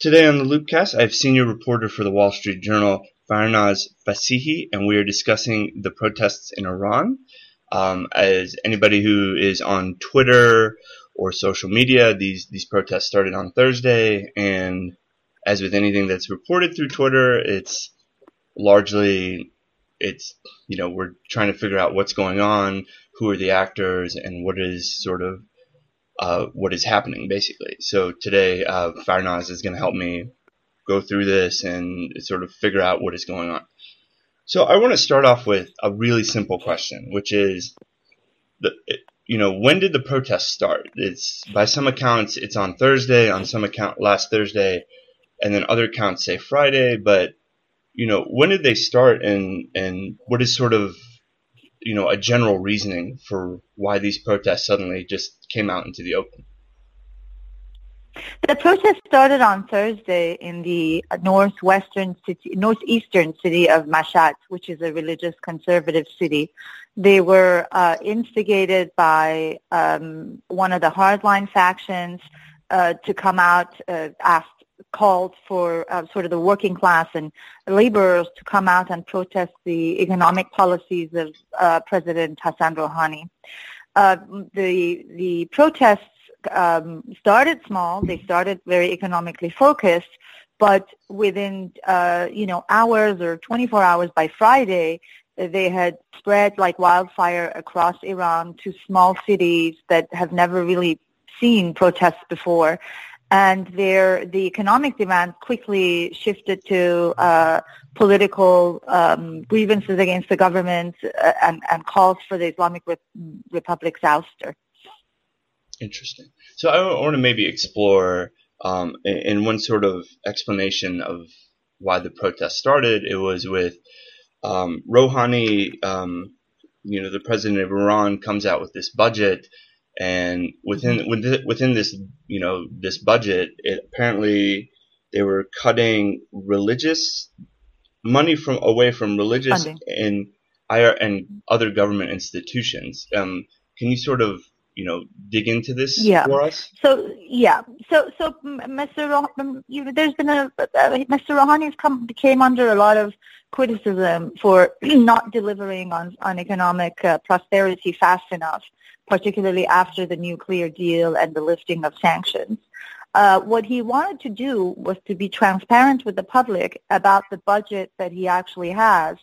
Today on the Loopcast, I have senior reporter for the Wall Street Journal, Farnaz Fassihi, and we are discussing the protests in Iran. Um, as anybody who is on Twitter or social media, these these protests started on Thursday, and as with anything that's reported through Twitter, it's largely it's you know we're trying to figure out what's going on, who are the actors, and what is sort of uh, what is happening basically. So today, uh, is going to help me go through this and sort of figure out what is going on. So I want to start off with a really simple question, which is, the, you know, when did the protest start? It's by some accounts it's on Thursday, on some account last Thursday, and then other accounts say Friday. But you know, when did they start, and and what is sort of you know a general reasoning for why these protests suddenly just came out into the open? The protest started on Thursday in the northwestern city, northeastern city of Mashhad, which is a religious conservative city. They were uh, instigated by um, one of the hardline factions uh, to come out, uh, asked, called for uh, sort of the working class and laborers to come out and protest the economic policies of uh, President Hassan Rouhani. Uh, the the protests um, started small. They started very economically focused, but within uh, you know hours or 24 hours by Friday, they had spread like wildfire across Iran to small cities that have never really seen protests before. And their, the economic demand quickly shifted to uh, political um, grievances against the government uh, and, and calls for the Islamic Re- Republic's ouster. Interesting. So I want to maybe explore um, in one sort of explanation of why the protest started. It was with um, Rouhani, um, you know, the president of Iran comes out with this budget, and within mm-hmm. within this you know this budget, it apparently they were cutting religious money from away from religious Funding. and and other government institutions. Um, can you sort of you know dig into this yeah. for us? So yeah, so so Mr. Roh- you know, there's been a uh, Mr. Rouhani's come came under a lot of criticism for not delivering on on economic uh, prosperity fast enough, particularly after the nuclear deal and the lifting of sanctions. Uh, what he wanted to do was to be transparent with the public about the budget that he actually has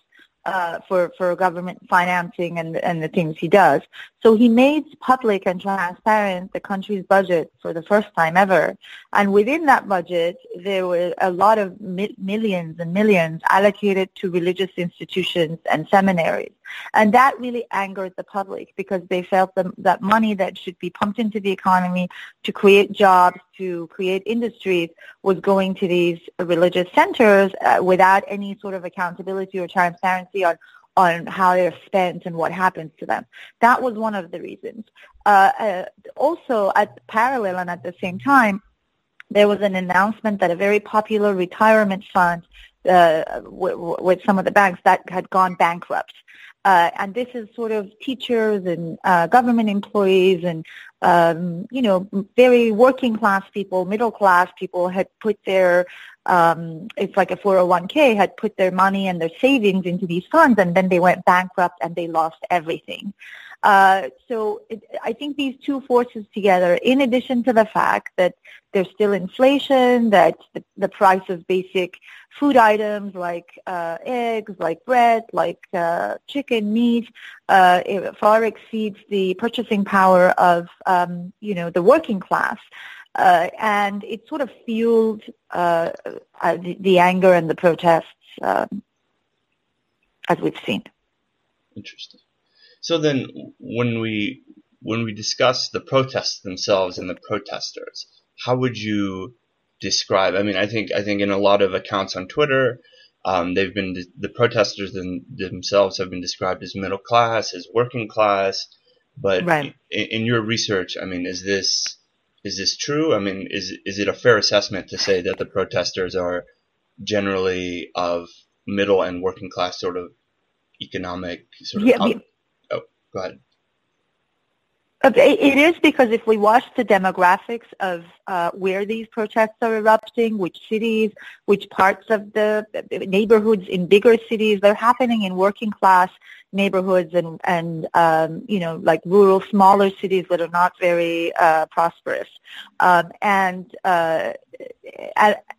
uh, for for government financing and and the things he does. So he made public and transparent the country's budget for the first time ever. And within that budget, there were a lot of mi- millions and millions allocated to religious institutions and seminaries. And that really angered the public because they felt the, that money that should be pumped into the economy to create jobs, to create industries, was going to these religious centers uh, without any sort of accountability or transparency on on how they're spent and what happens to them. That was one of the reasons. Uh, uh, also, at parallel and at the same time, there was an announcement that a very popular retirement fund uh, w- with some of the banks that had gone bankrupt. Uh, and this is sort of teachers and uh, government employees and um, you know very working class people, middle class people had put their um, it's like a 401k had put their money and their savings into these funds, and then they went bankrupt and they lost everything. Uh, so it, I think these two forces together, in addition to the fact that there's still inflation, that the, the price of basic food items like uh, eggs, like bread, like uh, chicken, meat, uh, far exceeds the purchasing power of um, you know the working class. Uh, and it sort of fueled uh, uh, the, the, anger and the protests um, as we've seen. Interesting. So then, when we when we discuss the protests themselves and the protesters, how would you describe? I mean, I think I think in a lot of accounts on Twitter, um, they've been the protesters themselves have been described as middle class, as working class. But right. in, in your research, I mean, is this is this true? I mean, is is it a fair assessment to say that the protesters are generally of middle and working class sort of economic sort of? Yeah, oh, go ahead. It is because if we watch the demographics of uh, where these protests are erupting, which cities, which parts of the neighborhoods in bigger cities, they're happening in working class neighborhoods and and um, you know like rural smaller cities that are not very uh, prosperous. Um, and uh,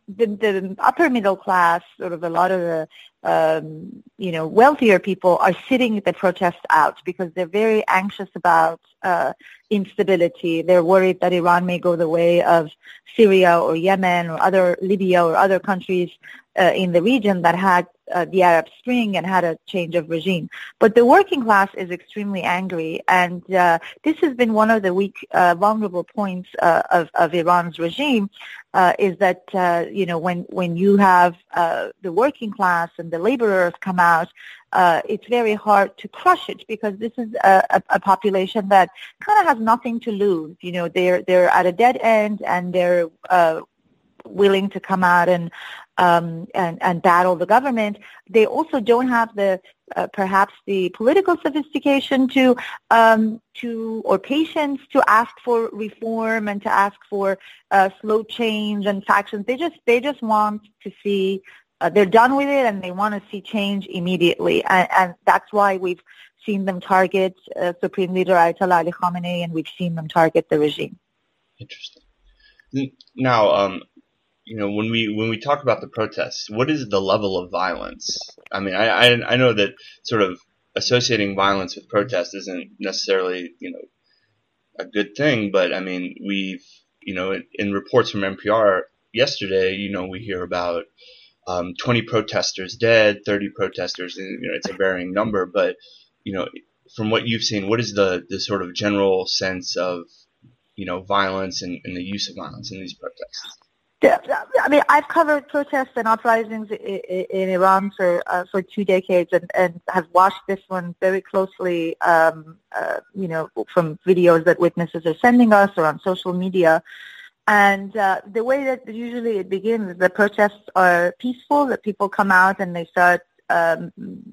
the, the upper middle class sort of a lot of the um, you know wealthier people are sitting the protests out because they're very anxious about uh, instability. They're worried that Iran may go the way of Syria or Yemen or other Libya or other countries uh, in the region that had uh, the Arab Spring and had a change of regime. But the working class is extremely angry, and uh, this has been one of the weak, uh, vulnerable points uh, of, of Iran's regime. Uh, is that uh, you know when when you have the working class and the laborers come out, it's very hard to crush it because this is a, a, a population that kind of has nothing to lose. You know they're they're at a dead end and they're willing to come out and um, and, and battle the government, they also don't have the uh, perhaps the political sophistication to um, to or patience to ask for reform and to ask for uh, slow change and factions. They just they just want to see uh, they're done with it and they want to see change immediately, and, and that's why we've seen them target uh, Supreme Leader Ayatollah Ali Khamenei and we've seen them target the regime. Interesting. Now, um, you know, when we when we talk about the protests, what is the level of violence? I mean, I I, I know that sort of associating violence with protest isn't necessarily you know a good thing, but I mean, we've you know in, in reports from NPR yesterday, you know, we hear about um, 20 protesters dead, 30 protesters, and you know, it's a varying number, but you know, from what you've seen, what is the the sort of general sense of you know violence and, and the use of violence in these protests? I mean, I've covered protests and uprisings in Iran for uh, for two decades, and, and have watched this one very closely. Um, uh, you know, from videos that witnesses are sending us or on social media. And uh, the way that usually it begins, the protests are peaceful. That people come out and they start um,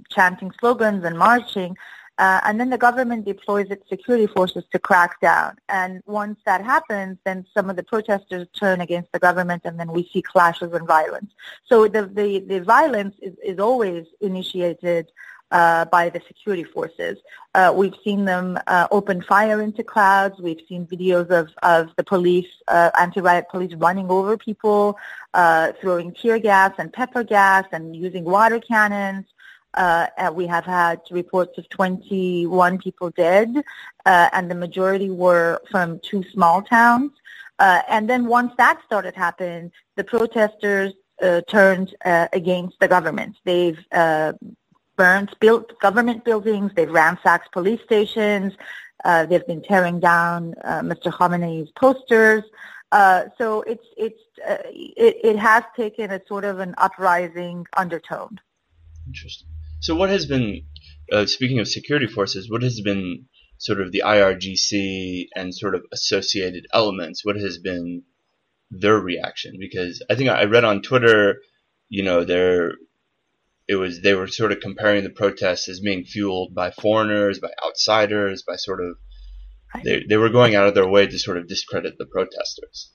chanting slogans and marching. Uh, and then the government deploys its security forces to crack down. And once that happens, then some of the protesters turn against the government, and then we see clashes and violence. So the the, the violence is, is always initiated uh, by the security forces. Uh, we've seen them uh, open fire into crowds. We've seen videos of, of the police, uh, anti-riot police running over people, uh, throwing tear gas and pepper gas and using water cannons. Uh, we have had reports of 21 people dead, uh, and the majority were from two small towns. Uh, and then once that started happening, the protesters uh, turned uh, against the government. They've uh, burned built government buildings. They've ransacked police stations. they've been tearing down Mr. Khamenei's posters. so it's it's it, it has taken a sort of an uprising undertone. Interesting. So what has been, uh, speaking of security forces, what has been sort of the IRGC and sort of associated elements? What has been their reaction? Because I think I read on Twitter, you know, they it was they were sort of comparing the protests as being fueled by foreigners, by outsiders, by sort of they they were going out of their way to sort of discredit the protesters.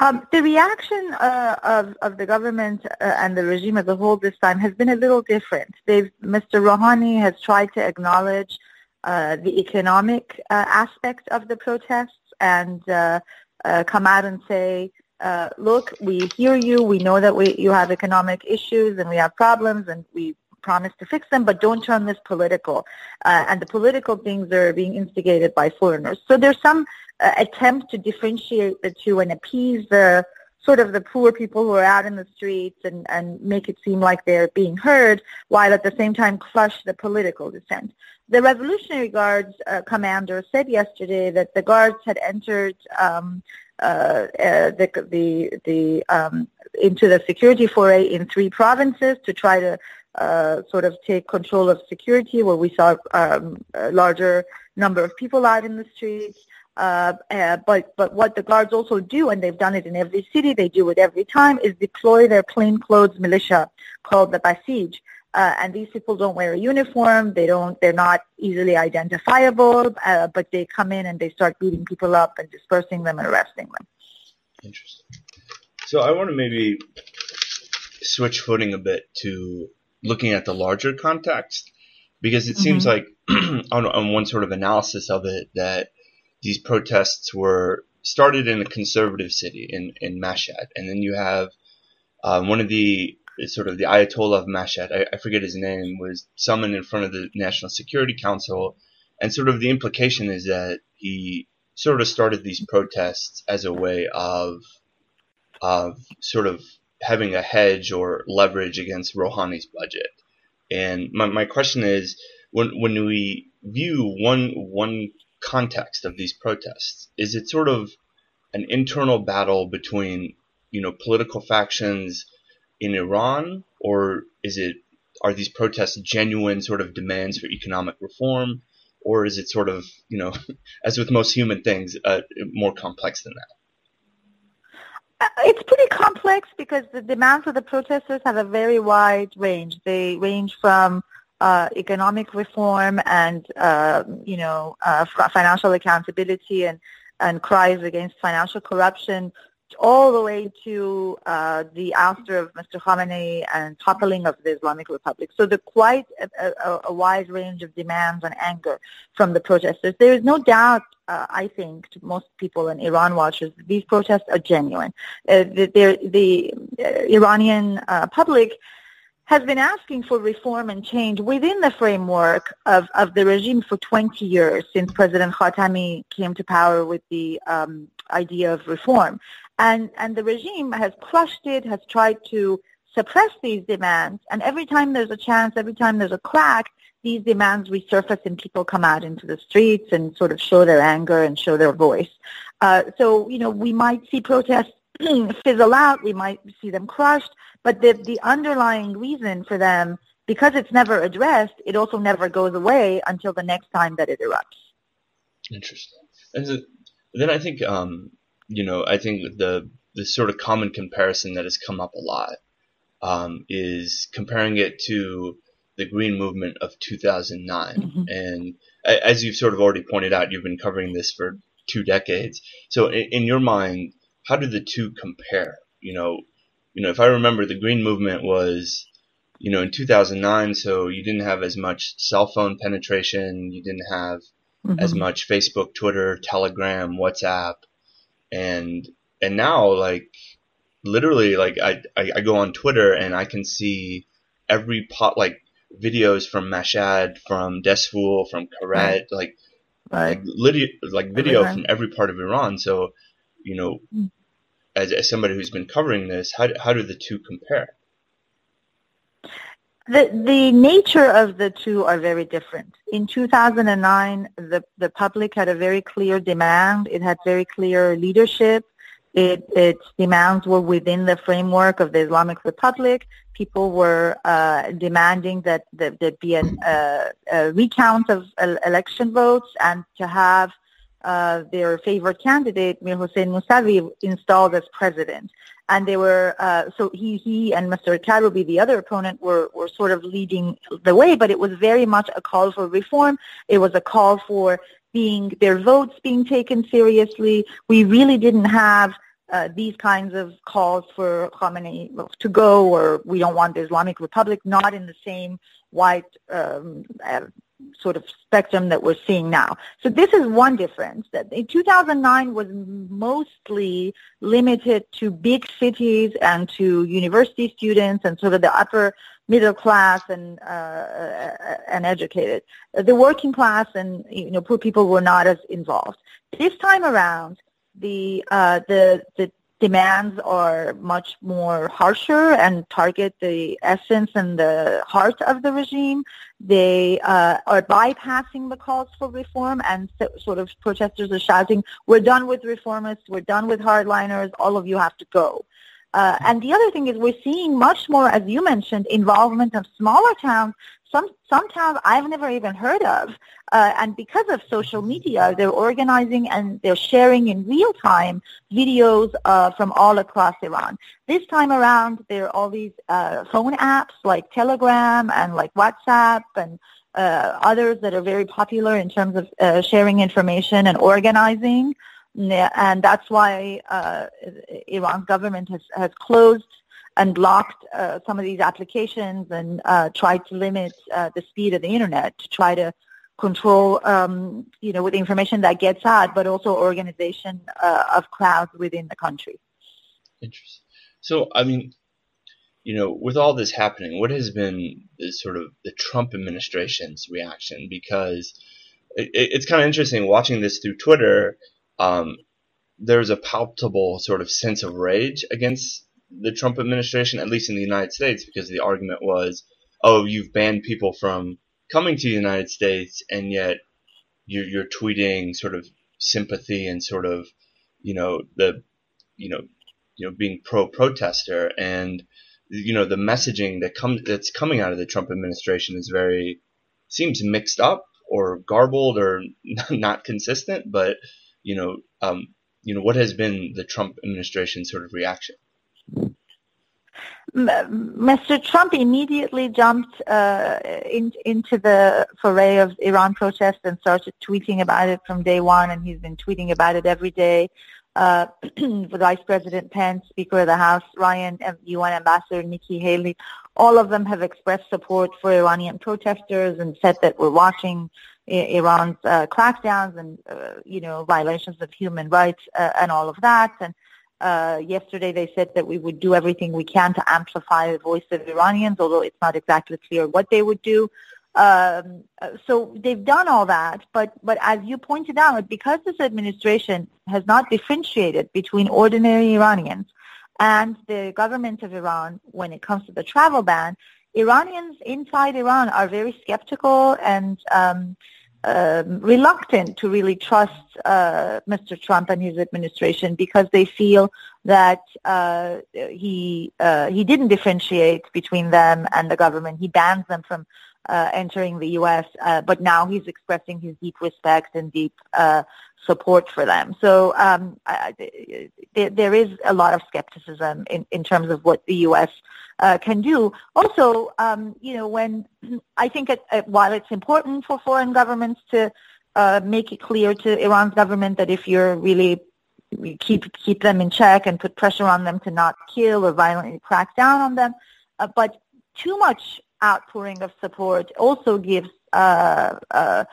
Um, the reaction uh, of, of the government uh, and the regime as a whole this time has been a little different. They've, Mr. Rouhani has tried to acknowledge uh, the economic uh, aspect of the protests and uh, uh, come out and say, look, we hear you. We know that we, you have economic issues and we have problems and we promise to fix them, but don't turn this political. and the political things are being instigated by foreigners. So there's some uh, attempt to differentiate the two and appease the sort of the poor people who are out in the streets and, and make it seem like they're being heard, while at the same time crush the political dissent. The Revolutionary Guards uh, commander said yesterday that the guards had entered um, uh, uh, the the, the um, into the security foray in three provinces to try to uh, sort of take control of security, where we saw um, larger number of people out in the streets. Uh, uh, but but what the guards also do, and they've done it in every city, they do it every time, is deploy their plainclothes militia called the Basij. uh, and these people don't wear a uniform. They don't. They're not easily identifiable. Uh, but they come in and they start beating people up and dispersing them and arresting them. Interesting. So I want to maybe switch footing a bit to looking at the larger context because it seems mm-hmm. like on, on one sort of analysis of it that these protests were started in a conservative city in, in Mashhad, and then you have um, one of the sort of the Ayatollah of Mashhad, I, I, forget his name, was summoned in front of the National Security Council, and sort of the implication is that he sort of started these protests as a way of of sort of having a hedge or leverage against Rouhani's budget. And my, my question is, when when we view one one context of these protests, is it sort of an internal battle between you know political factions in Iran, or is it are these protests genuine sort of demands for economic reform, or is it sort of you know as with most human things uh, more complex than that? Uh, it's pretty complex because the demands of the protesters have a very wide range. They range from uh, economic reform and uh, you know uh, financial accountability and and cries against financial corruption all the way to uh, the ouster of Mr. Khamenei and toppling of the Islamic Republic. So there's quite a, a, a, wide range of demands and anger from the protesters. There is no doubt, uh, I think, to most people and Iran watchers, these protests are genuine. Uh, the, the Iranian public has been asking for reform and change within the framework of, of the regime for 20 years since President Khatami came to power with the um, idea of reform. And, and the regime has crushed it, has tried to suppress these demands. And every time there's a chance, every time there's a crack, these demands resurface and people come out into the streets and sort of show their anger and show their voice. Uh, so, you know, we might see protests fizzle out, we might see them crushed, but the, the underlying reason for them, because it's never addressed, it also never goes away until the next time that it erupts. Interesting. And so, then I think um, you know, I think the the sort of common comparison that has come up a lot um, is comparing it to the Green Movement of 2009. Mm-hmm. And as you've sort of already pointed out, you've been covering this for two decades. So in, in your mind, how do the two compare? You know, you know, if I remember, the Green Movement was, you know, in 2009, so you didn't have as much cell phone penetration, you didn't have mm-hmm. as much Facebook, Twitter, Telegram, WhatsApp and and now like literally like I, I, I go on Twitter and I can see every pot like videos from Mashhad, from Dezful, from Karet, right. like right. like, like video from every part of Iran. So, you know, mm. as, as somebody who's been covering this, how how do the two compare? The the nature of the two are very different. In 2009, the the public had a very clear demand. It had very clear leadership. It, its demands were within the framework of the Islamic Republic. People were uh, demanding that that there be an, uh, a recount of uh, election votes and to have uh, their favorite candidate, Mir Hossein Mousavi, installed as president. And they were, uh, so he, he and Mr. Karoubi, the other opponent, were, were sort of leading the way, but it was very much a call for reform. It was a call for being, their votes being taken seriously. We really didn't have uh, these kinds of calls for Khamenei to go or we don't want the Islamic Republic, not in the same white um, uh, sort of spectrum that we're seeing now. So this is one difference. That in 2009 was mostly limited to big cities and to university students and sort of the upper middle class and uh, uh, and educated. The working class and you know poor people were not as involved. This time around, the uh, the the demands are much more harsher and target the essence and the heart of the regime. They uh, are bypassing the calls for reform and so, sort of protesters are shouting, we're done with reformists, we're done with hardliners, all of you have to go. Uh, and the other thing is we're seeing much more, as you mentioned, involvement of smaller towns, some, some towns I've never even heard of. Uh, and because of social media, they're organizing and they're sharing in real time videos uh, from all across Iran. This time around, there are all these uh, phone apps like Telegram and like WhatsApp and uh, others that are very popular in terms of uh, sharing information and organizing. And that's why uh, Iran's government has, has closed and blocked uh, some of these applications and uh, tried to limit uh, the speed of the internet to try to control, um, you know, with the information that gets out, but also organization of crowds within the country. Interesting. So, I mean, you know, with all this happening, what has been the sort of the Trump administration's reaction? Because it, it's kind of interesting watching this through Twitter. Um, there's a palpable sort of sense of rage against the Trump administration, at least in the United States, because the argument was, oh, you've banned people from coming to the United States, and yet you're, you're tweeting sort of sympathy and sort of, you know, the, you know, you know, being pro protester and you know the messaging that comes that's coming out of the Trump administration is very seems mixed up or garbled or not consistent. But you know, um, you know, what has been the Trump administration sort of reaction? Mr. Trump immediately jumped uh, in, into the foray of Iran protests and started tweeting about it from day one, and he's been tweeting about it every day uh, Vice President Pence, Speaker of the House Ryan, UN Ambassador Nikki Haley, all of them have expressed support for Iranian protesters and said that we're watching Iran's uh, crackdowns and uh, you know violations of human rights uh, and all of that. And uh, yesterday they said that we would do everything we can to amplify the voice of Iranians, although it's not exactly clear what they would do. Um, so they've done all that, but but as you pointed out, because this administration has not differentiated between ordinary Iranians and the government of Iran when it comes to the travel ban, Iranians inside Iran are very skeptical and um, uh, reluctant to really trust uh, Mr. Trump and his administration because they feel that uh, he uh, he didn't differentiate between them and the government. He bans them from uh, entering the U.S., uh, but now he's expressing his deep respect and deep uh, support for them. So um, I, there, there is a lot of skepticism in, in terms of what the U.S. Uh, can do. Also, um, you know, when I think it, it, while it's important for foreign governments to uh, make it clear to Iran's government that if you're really keep keep them in check and put pressure on them to not kill or violently crack down on them, uh, but too much outpouring of support also gives uh, uh,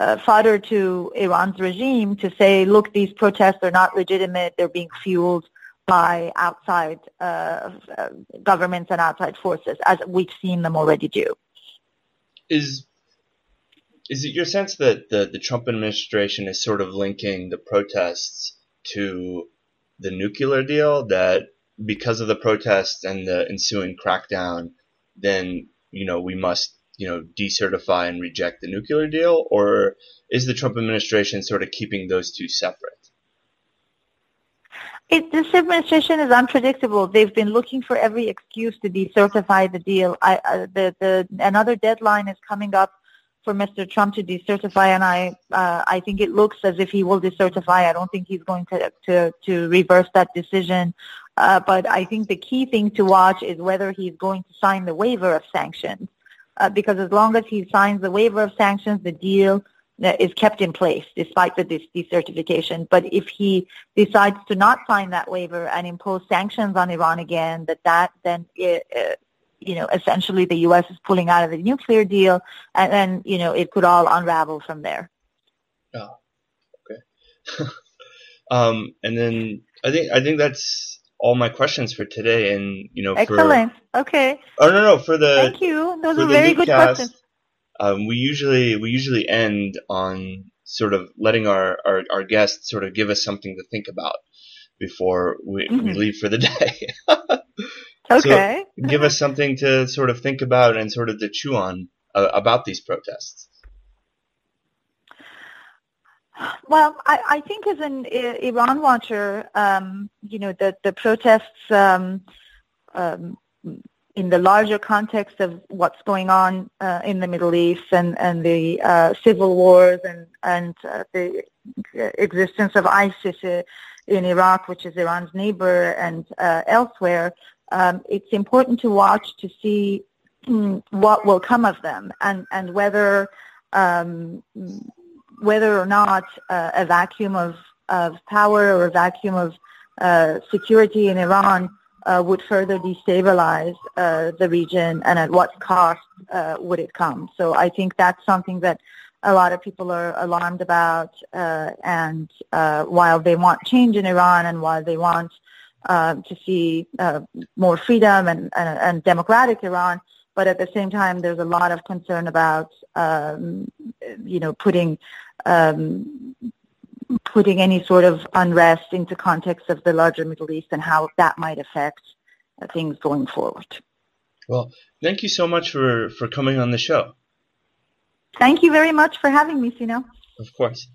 uh, fodder to Iran's regime to say, look, these protests are not legitimate. They're being fueled by outside uh, uh, governments and outside forces, as we've seen them already do. Is is it your sense that the, the Trump administration is sort of linking the protests to the nuclear deal? That because of the protests and the ensuing crackdown, then you know, we must, you know, decertify and reject the nuclear deal? Or is the Trump administration sort of keeping those two separate? It, this administration is unpredictable. They've been looking for every excuse to decertify the deal. I, uh, the, the, another deadline is coming up for Mr. Trump to decertify, and I uh, I think it looks as if he will decertify. I don't think he's going to to to reverse that decision. Uh, but I think the key thing to watch is whether he's going to sign the waiver of sanctions, uh, because as long as he signs the waiver of sanctions, the deal uh, is kept in place despite the decertification. But if he decides to not sign that waiver and impose sanctions on Iran again, that that then it, uh, you know, essentially the U.S. is pulling out of the nuclear deal, and then, you know, it could all unravel from there. Oh, okay. um, and then I think I think that's all my questions for today. And you know, for excellent. For, okay. Oh no, no, for the thank you. Those are very good cast, questions. Um, we usually we usually end on sort of letting our, our, our guests sort of give us something to think about before we, mm-hmm. we leave for the day. Okay. So give us something to sort of think about and sort of to chew on uh, about these protests. Well, I, I think as an Iran watcher, um, you know, the, the protests um, um, in the larger context of what's going on uh, in the Middle East and, and the uh, civil wars and, and uh, the existence of ISIS uh, in Iraq, which is Iran's neighbor, and uh, elsewhere, um, it's important to watch to see mm, what will come of them and, and whether um, whether or not uh, a vacuum of, of power or a vacuum of uh, security in Iran uh, would further destabilize uh, the region and at what cost uh, would it come. So I think that's something that a lot of people are alarmed about and while they want change in Iran and while they want to see more freedom and, and, and democratic Iran, but at the same time, there's a lot of concern about, um, you know, putting um, putting any sort of unrest into context of the larger Middle East and how that might affect uh, things going forward. Well, thank you so much for, for coming on the show. Thank you very much for having me, Sina. Of course.